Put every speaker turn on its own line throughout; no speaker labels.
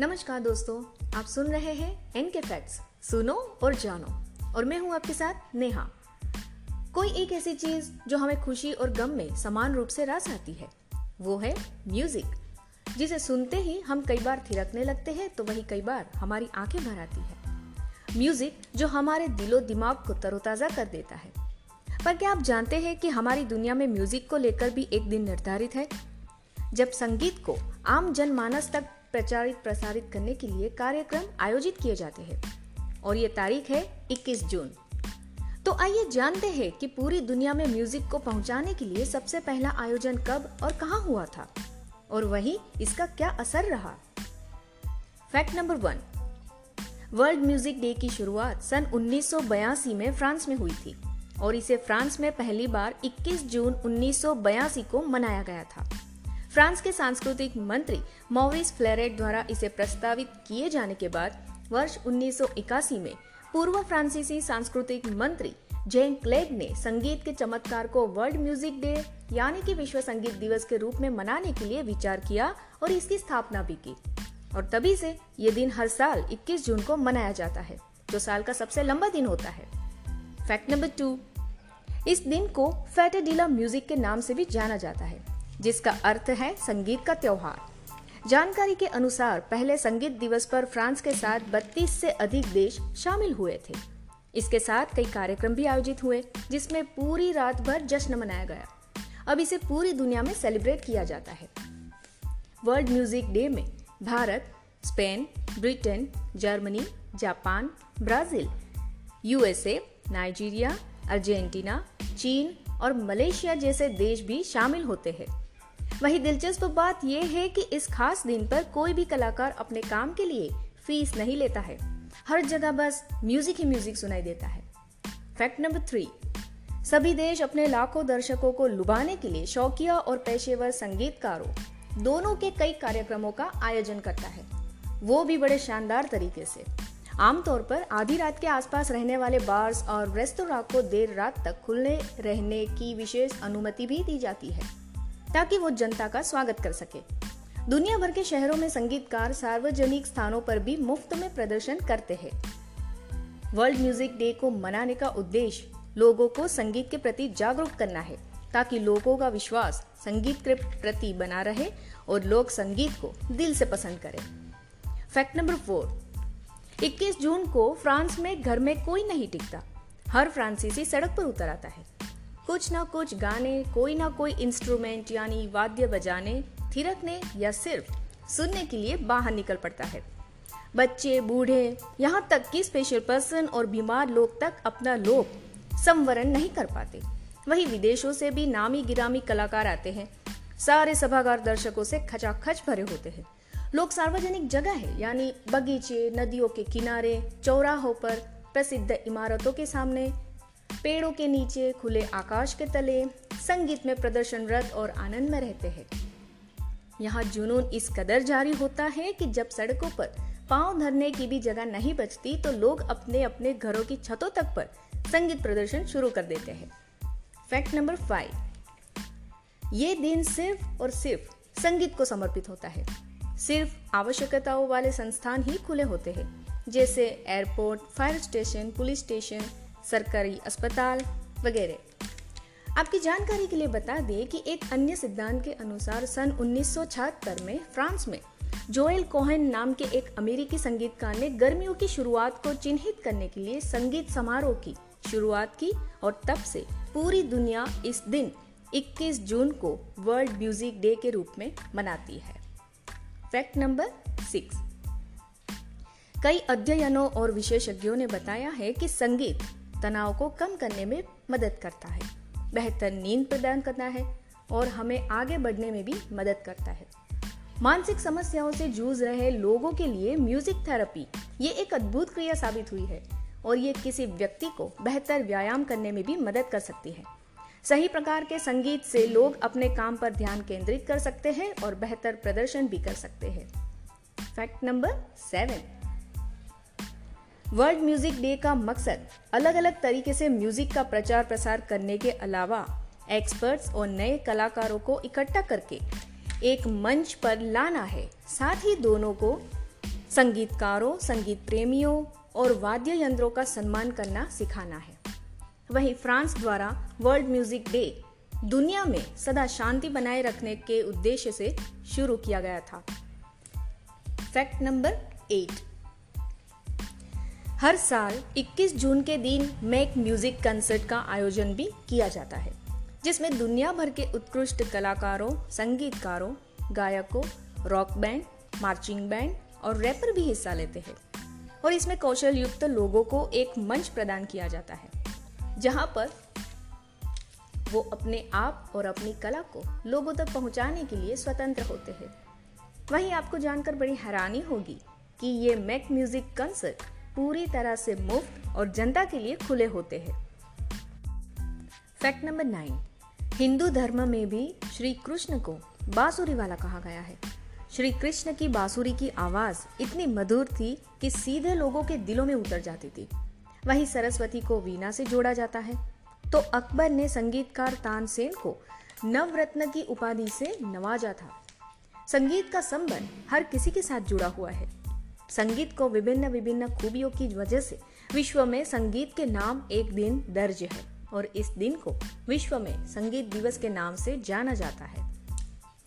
नमस्कार दोस्तों, आप सुन रहे हैं एन के फैक्ट्स सुनो और जानो। और मैं हूँ आपके साथ नेहा। कोई एक ऐसी चीज़ जो हमें खुशी और गम में समान रूप से रास आती है, वो है म्यूज़िक जिसे सुनते ही हम कई बार थिरकने लगते हैं तो वही कई बार हमारी आँखें भर आती है। म्यूज़िक जो हमारे दिलो दिमाग को तरोताजा कर देता है। पर क्या आप जानते हैं कि हमारी दुनिया में म्यूज़िक को लेकर भी एक दिन निर्धारित है? जब संगीत को आम जनमानस तक प्रचारित प्रसारित करने के लिए कार्यक्रम आयोजित किए जाते हैं। और ये तारीख है 21 जून। तो आइए जानते हैं कि पूरी दुनिया में म्यूज़िक को पहुँचाने के लिए सबसे पहला आयोजन कब और कहाँ हुआ था। और वही इसका क्या असर रहा? Fact number one. World music day की शुरुआत सन 1982 में फ्रांस में हुई थी। और इसे फ्रांस में पहली बार 21 जून 1982 को मनाया गया था। फ्रांस के सांस्कृतिक मंत्री मॉरिस फ्लेरेट द्वारा इसे प्रस्तावित किए जाने के बाद वर्ष 1981 में पूर्व फ्रांसीसी सांस्कृतिक मंत्री जेन क्लेग ने संगीत के चमत्कार को वर्ल्ड म्यूज़िक डे, यानी कि विश्व संगीत दिवस के रूप में मनाने के लिए विचार किया और इसकी स्थापना भी की। और तभी से ये दिन हर साल 21 जून को मनाया जाता है, जो साल का सबसे लंबा दिन होता है। फैक्ट नंबर टू, इस दिन को फैटेडिला म्यूज़िक के नाम से भी जाना जाता है। जिसका अर्थ है संगीत का त्योहार। जानकारी के अनुसार पहले संगीत दिवस पर फ्रांस के साथ 32 से अधिक देश शामिल हुए थे। इसके साथ कई कार्यक्रम भी आयोजित हुए, जिसमें पूरी रात भर जश्न मनाया गया। अब इसे पूरी दुनिया में सेलिब्रेट किया जाता है। वर्ल्ड म्यूज़िक डे में Bharat, Spain, Britain, Germany, Japan, Brazil, USA, Nigeria, Argentina, चीन और मलेशिया जैसे देश भी शामिल होते हैं। वही दिलचस्प बात यह है कि इस खास दिन पर कोई भी कलाकार अपने काम के लिए फ़ीस नहीं लेता है। हर जगह बस म्यूज़िक ही म्यूज़िक सुनाई देता है। फैक्ट नंबर थ्री सभी देश अपने लाखों दर्शकों को लुभाने के लिए शौकिया और पेशेवर संगीतकारों दोनों के कई कार्यक्रमों का आयोजन करता है। वो भी बड़े शानदार तरीके से। आमतौर पर आधी रात के आसपास रहने वाले बार्स और रेस्तोरां को देर रात तक खुले रहने की विशेष अनुमति भी दी जाती है। ताकि वो जनता का स्वागत कर सके। दुनिया भर के शहरों में संगीतकार सार्वजनिक स्थानों पर भी मुफ़्त में प्रदर्शन करते हैं। वर्ल्ड म्यूज़िक डे को मनाने का उद्देश्य लोगों को संगीत के प्रति जागरूक करना है, ताकि लोगों का विश्वास संगीत के प्रति बना रहे और लोग संगीत को दिल से पसंद करें। फैक्ट नंबर फोर 21 जून को फ्रांस में घर में कोई नहीं टिकता। हर फ्रांसीसी सड़क पर उतर आता है। कुछ ना कुछ गाने, कोई ना कोई इंस्ट्रूमेंट यानी वाद्य बजाने, थिरकने या सिर्फ़ सुनने के लिए बाहर निकल पड़ता है। बच्चे, बूढ़े, यहाँ तक कि स्पेशल पर्सन और बीमार लोग तक अपना लोग संवरण नहीं कर पाते। वही विदेशों से भी नामी गिरामी कलाकार आते हैं। सारे सभागार दर्शकों से खचाखच भरे होते हैं। लोग सार्वजनिक जगह है, यानी बगीचे, नदियों के किनारे, चौराहों पर प्रसिद्ध इमारतों के सामने पेड़ों के नीचे खुले आकाश के तले, संगीत में प्रदर्शनरत और आनंद में रहते हैं। यहाँ जुनून इस कदर जारी होता है कि जब सड़कों पर पाँव धरने की भी जगह नहीं बचती तो लोग अपने अपने घरों की छतों तक पर संगीत प्रदर्शन शुरू कर देते हैं। Fact number five. ये दिन सिर्फ़ और सिर्फ़ संगीत को समर्पित होता है। सिर्फ़ आवश्यकताओं वाले संस्थान ही खुले होते हैं, जैसे airport, fire station, police station सरकारी अस्पताल वगैरह। आपकी जानकारी के लिए बता दें कि एक अन्य सिद्धांत के अनुसार सन 1976 में फ्रांस में जोएल कोहेन नाम के एक अमेरिकी संगीतकार ने गर्मियों की शुरुआत को चिन्हित करने के लिए संगीत समारोह की शुरुआत की और तब से पूरी दुनिया इस दिन 21 जून को वर्ल्ड म्यूज़िक डे के रूप में मनाती है। Fact number six. कई अध्ययनों और विशेषज्ञों ने बताया है कि संगीत तनाव को कम करने में मदद करता है। बेहतर नींद प्रदान करता है और हमें आगे बढ़ने में भी मदद करता है। मानसिक समस्याओं से जूझ रहे लोगों के लिए म्यूज़िक थेरेपी ये एक अद्भुत क्रिया साबित हुई है और ये किसी व्यक्ति को बेहतर व्यायाम करने में भी मदद कर सकती है। सही प्रकार के संगीत से लोग अपने काम पर ध्यान केंद्रित कर सकते हैं और बेहतर प्रदर्शन भी कर सकते हैं। Fact number seven. World music day का मकसद अलग अलग तरीके से म्यूज़िक का प्रचार प्रसार करने के अलावा एक्सपर्ट्स और नए कलाकारों को इकट्ठा करके एक मंच पर लाना है। साथ ही दोनों को संगीतकारों संगीत प्रेमियों और वाद्य यंत्रों का सम्मान करना सिखाना है। वहीं फ्रांस द्वारा वर्ल्ड म्यूज़िक डे दुनिया में सदा शांति बनाए रखने के उद्देश्य से शुरू किया गया था। फैक्ट नंबर एट हर साल 21 जून के दिन मेक म्यूज़िक कंसर्ट का आयोजन भी किया जाता है, जिसमें दुनिया भर के उत्कृष्ट कलाकारों, संगीतकारों, गायकों, रॉक बैंड, मार्चिंग बैंड और रैपर भी हिस्सा लेते हैं। और इसमें कौशल युक्त लोगों को एक मंच प्रदान किया जाता है, जहाँ पर वो अपने आप और अपनी कला को लोगों तक पहुँचाने के लिए स्वतंत्र होते हैं। वहीं आपको जानकर बड़ी हैरानी होगी कि ये मैक म्यूज़िक कंसर्ट पूरी तरह से मुफ़्त और जनता के लिए खुले होते हैं। फैक्ट नंबर नाइन हिंदू धर्म में भी श्री कृष्ण को बांसुरी वाला कहा गया है। श्री कृष्ण की बांसुरी की आवाज़ इतनी मधुर थी कि सीधे लोगों के दिलों में उतर जाती थी। वही सरस्वती को वीणा से जोड़ा जाता है। तो अकबर ने संगीतकार तानसेन को नवरत्न की उपाधि से नवाजा था। संगीत का संबंध हर किसी के साथ जुड़ा हुआ है। संगीत को विभिन्न विभिन्न खूबियों की वजह से विश्व में संगीत के नाम एक दिन दर्ज है और इस दिन को विश्व में संगीत दिवस के नाम से जाना जाता है।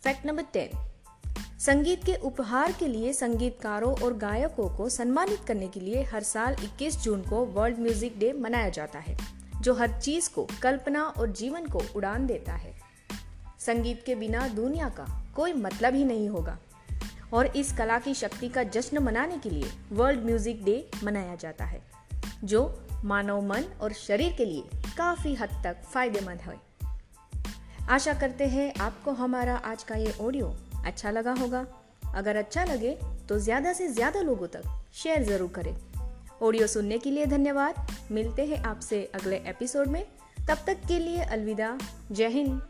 Fact number ten. संगीत के उपहार के लिए संगीतकारों और गायकों को सम्मानित करने के लिए हर साल 21 जून को वर्ल्ड म्यूज़िक डे मनाया जाता है, जो हर चीज़ को, कल्पना और जीवन को उड़ान देता है। संगीत के बिना दुनिया का कोई मतलब ही नहीं होगा। और इस कला की शक्ति का जश्न मनाने के लिए वर्ल्ड म्यूज़िक डे मनाया जाता है, जो मानव मन और शरीर के लिए काफ़ी हद तक फ़ायदेमंद है। आशा करते हैं आपको हमारा आज का ये ऑडियो अच्छा लगा होगा। अगर अच्छा लगे तो ज़्यादा से ज़्यादा लोगों तक शेयर ज़रूर करें। ऑडियो सुनने के लिए धन्यवाद। मिलते हैं आपसे अगले एपिसोड में। तब तक के लिए अलविदा। जय हिंद।